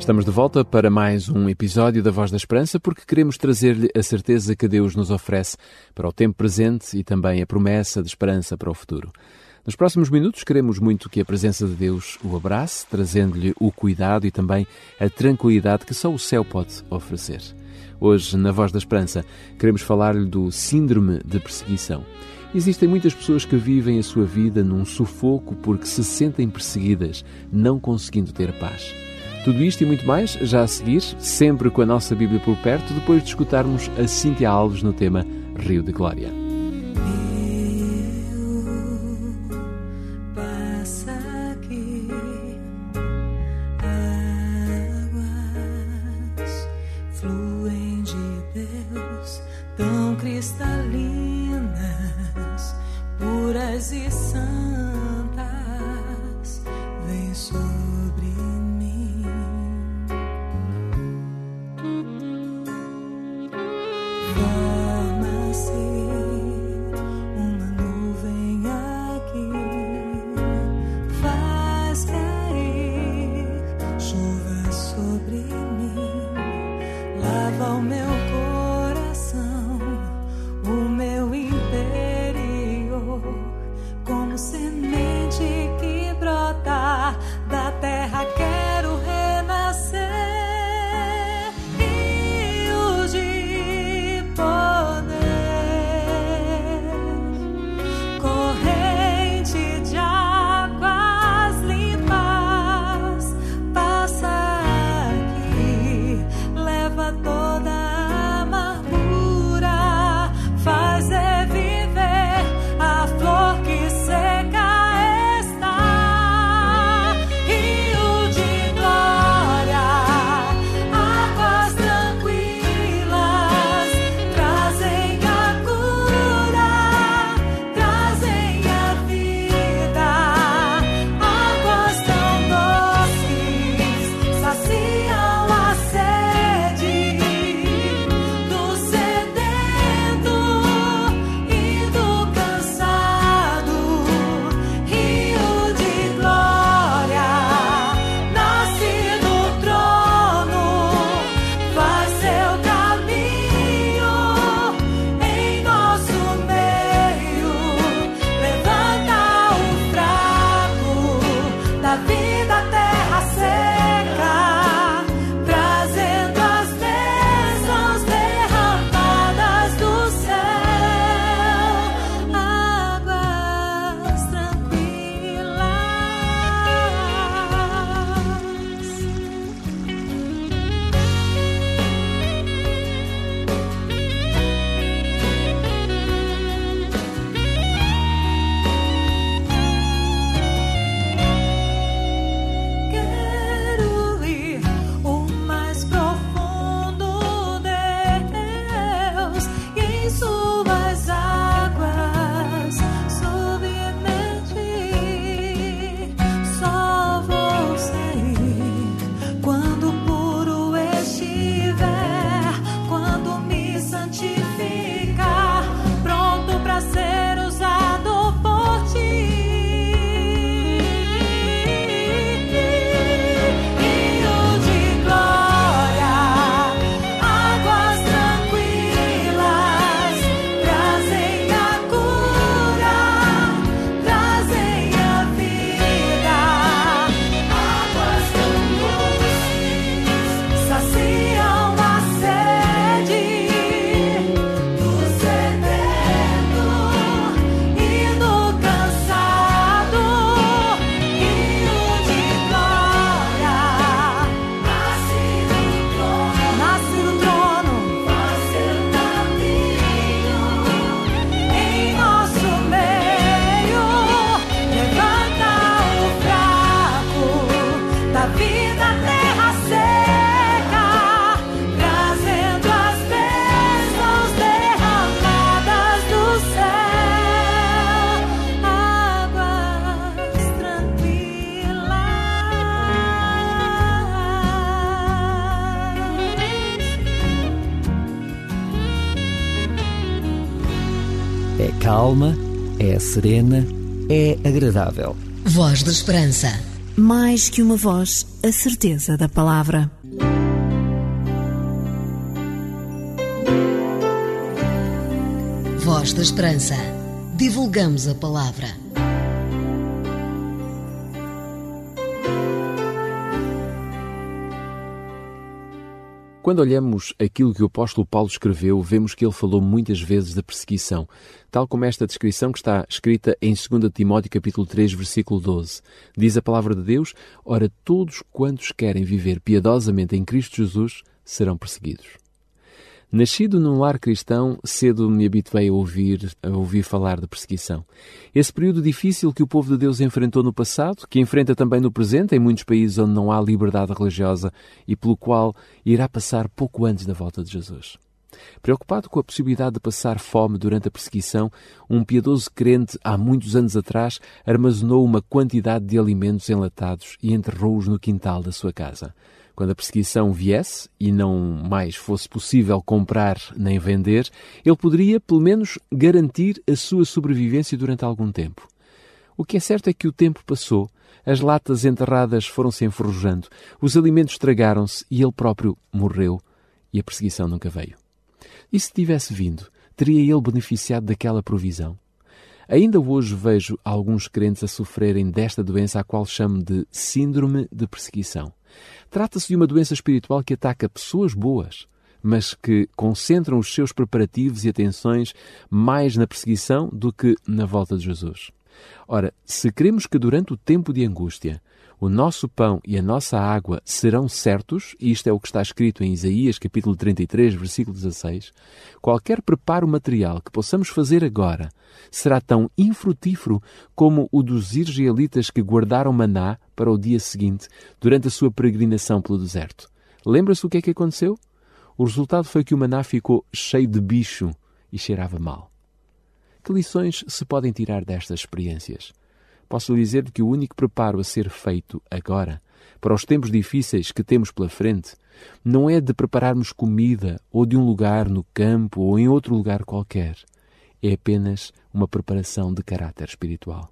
Estamos de volta para mais um episódio da Voz da Esperança porque queremos trazer-lhe a certeza que Deus nos oferece para o tempo presente e também a promessa de esperança para o futuro. Nos próximos minutos queremos muito que a presença de Deus o abrace, trazendo-lhe o cuidado e também a tranquilidade que só o céu pode oferecer. Hoje, na Voz da Esperança, queremos falar-lhe do síndrome de perseguição. Existem muitas pessoas que vivem a sua vida num sufoco porque se sentem perseguidas, não conseguindo ter paz. Tudo isto e muito mais já a seguir, sempre com a nossa Bíblia por perto, depois de escutarmos a Cíntia Alves no tema Rio de Glória. Calma, é serena, é agradável. Voz da Esperança. Mais que uma voz, a certeza da palavra. Voz da Esperança. Divulgamos a palavra. Quando olhamos aquilo que o apóstolo Paulo escreveu, vemos que ele falou muitas vezes da perseguição, tal como esta descrição que está escrita em 2 Timóteo capítulo 3, versículo 12. Diz a palavra de Deus: "Ora todos quantos querem viver piedosamente em Cristo Jesus serão perseguidos." Nascido num lar cristão, cedo me habituei a ouvir, a ouvir falar de perseguição. Esse período difícil que o povo de Deus enfrentou no passado, que enfrenta também no presente em muitos países onde não há liberdade religiosa e pelo qual irá passar pouco antes da volta de Jesus. Preocupado com a possibilidade de passar fome durante a perseguição, um piedoso crente, há muitos anos atrás, armazenou uma quantidade de alimentos enlatados e enterrou-os no quintal da sua casa. Quando a perseguição viesse e não mais fosse possível comprar nem vender, ele poderia, pelo menos, garantir a sua sobrevivência durante algum tempo. O que é certo é que o tempo passou, as latas enterradas foram-se enferrujando, os alimentos estragaram-se e ele próprio morreu e a perseguição nunca veio. E se tivesse vindo, teria ele beneficiado daquela provisão? Ainda hoje vejo alguns crentes a sofrerem desta doença a qual chamo de síndrome de perseguição. Trata-se de uma doença espiritual que ataca pessoas boas, mas que concentram os seus preparativos e atenções mais na perseguição do que na volta de Jesus. Ora, se queremos que durante o tempo de angústia o nosso pão e a nossa água serão certos, e isto é o que está escrito em Isaías capítulo 33, versículo 16, qualquer preparo material que possamos fazer agora será tão infrutífero como o dos israelitas que guardaram maná para o dia seguinte durante a sua peregrinação pelo deserto. Lembra-se o que é que aconteceu? O resultado foi que o maná ficou cheio de bicho e cheirava mal. Que lições se podem tirar destas experiências? Posso dizer que o único preparo a ser feito agora, para os tempos difíceis que temos pela frente, não é de prepararmos comida ou de um lugar no campo ou em outro lugar qualquer. É apenas uma preparação de caráter espiritual.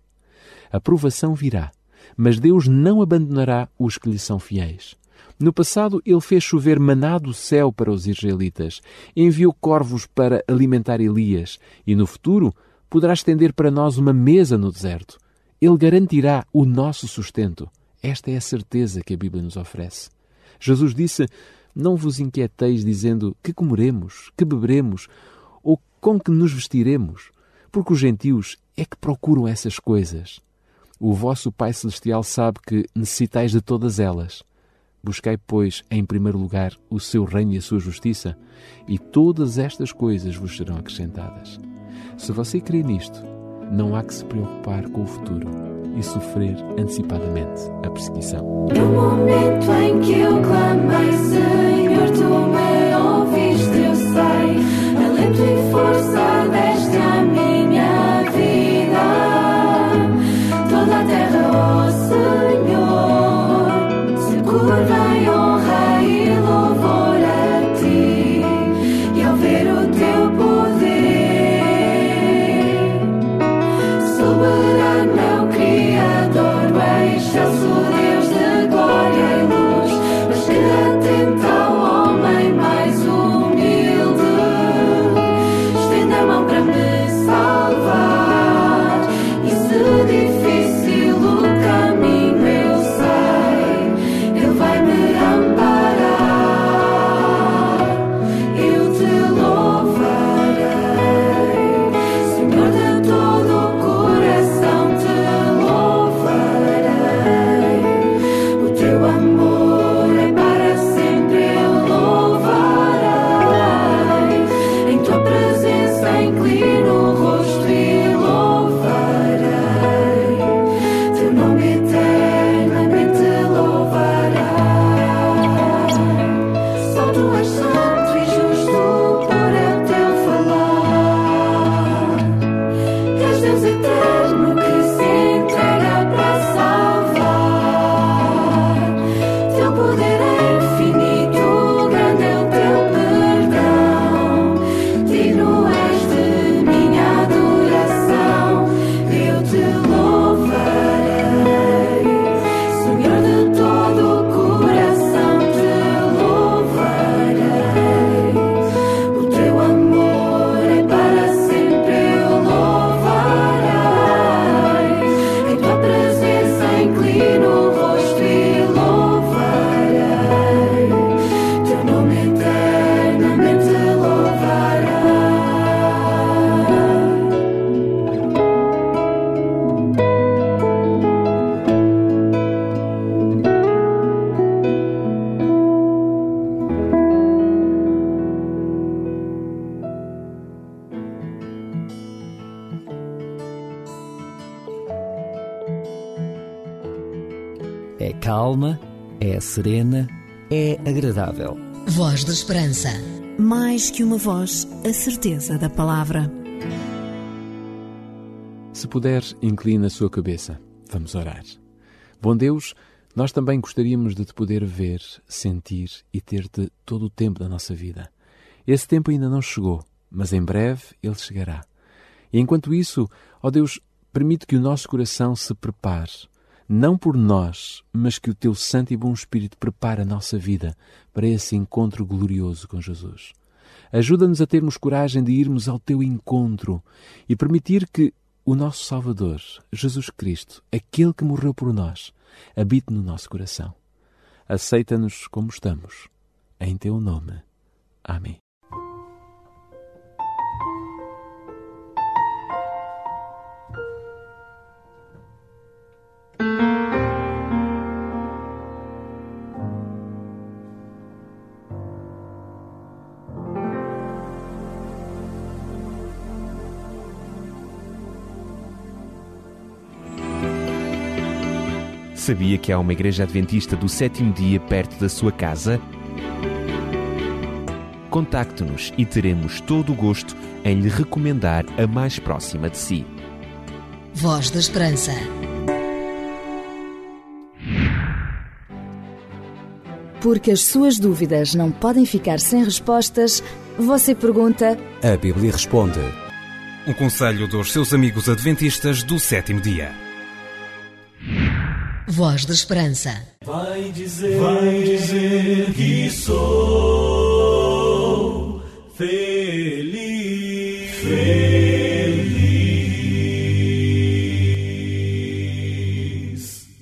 A provação virá, mas Deus não abandonará os que lhe são fiéis. No passado, ele fez chover maná do céu para os israelitas, enviou corvos para alimentar Elias, e no futuro poderá estender para nós uma mesa no deserto. Ele garantirá o nosso sustento. Esta é a certeza que a Bíblia nos oferece. Jesus disse: Não vos inquieteis dizendo que comeremos, que beberemos ou com que nos vestiremos, porque os gentios é que procuram essas coisas. O vosso Pai Celestial sabe que necessitais de todas elas. Buscai, pois, em primeiro lugar o seu reino e a sua justiça, e todas estas coisas vos serão acrescentadas. Se você crê nisto, não há que se preocupar com o futuro e sofrer antecipadamente a perseguição. No momento em que eu clamei, Senhor, tu me ouviste, eu sei, alento e força deste a minha vida. Toda a terra, serena, é agradável. Voz da Esperança. Mais que uma voz, a certeza da palavra. Se puder, incline a sua cabeça. Vamos orar. Bom Deus, nós também gostaríamos de te poder ver, sentir e ter-te todo o tempo da nossa vida. Esse tempo ainda não chegou, mas em breve ele chegará. E enquanto isso, ó Deus, permite que o nosso coração se prepare, não por nós, mas que o teu Santo e Bom Espírito prepare a nossa vida para esse encontro glorioso com Jesus. Ajuda-nos a termos coragem de irmos ao teu encontro e permitir que o nosso Salvador, Jesus Cristo, aquele que morreu por nós, habite no nosso coração. Aceita-nos como estamos. Em teu nome. Amém. Sabia que há uma igreja adventista do sétimo dia perto da sua casa? Contacte-nos e teremos todo o gosto em lhe recomendar a mais próxima de si. Voz da Esperança. Porque as suas dúvidas não podem ficar sem respostas, você pergunta. A Bíblia responde. Um conselho dos seus amigos adventistas do sétimo dia. Voz da Esperança. Vai dizer, vai dizer que sou feliz. Feliz.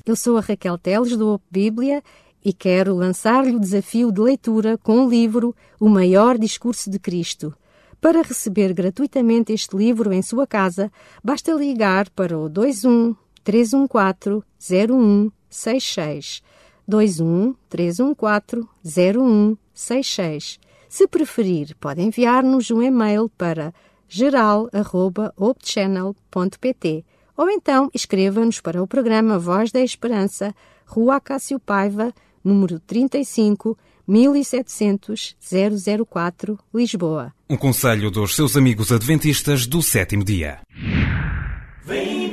Eu sou a Raquel Teles do Op Bíblia e quero lançar-lhe o desafio de leitura com o livro O Maior Discurso de Cristo. Para receber gratuitamente este livro em sua casa, basta ligar para o 21 314 0166 21 314 0166. Se preferir, pode enviar-nos um e-mail para geral@opchannel.pt ou então escreva-nos para o programa Voz da Esperança, Rua Cássio Paiva, número 35, 1700 004, Lisboa. Um conselho dos seus amigos adventistas do sétimo dia. Vem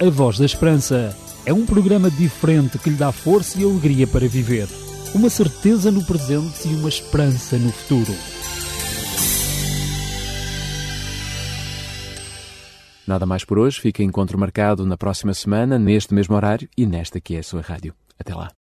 A Voz da Esperança é um programa diferente que lhe dá força e alegria para viver. Uma certeza no presente e uma esperança no futuro. Nada mais por hoje. Fica encontro marcado na próxima semana, neste mesmo horário e nesta que é a sua rádio. Até lá.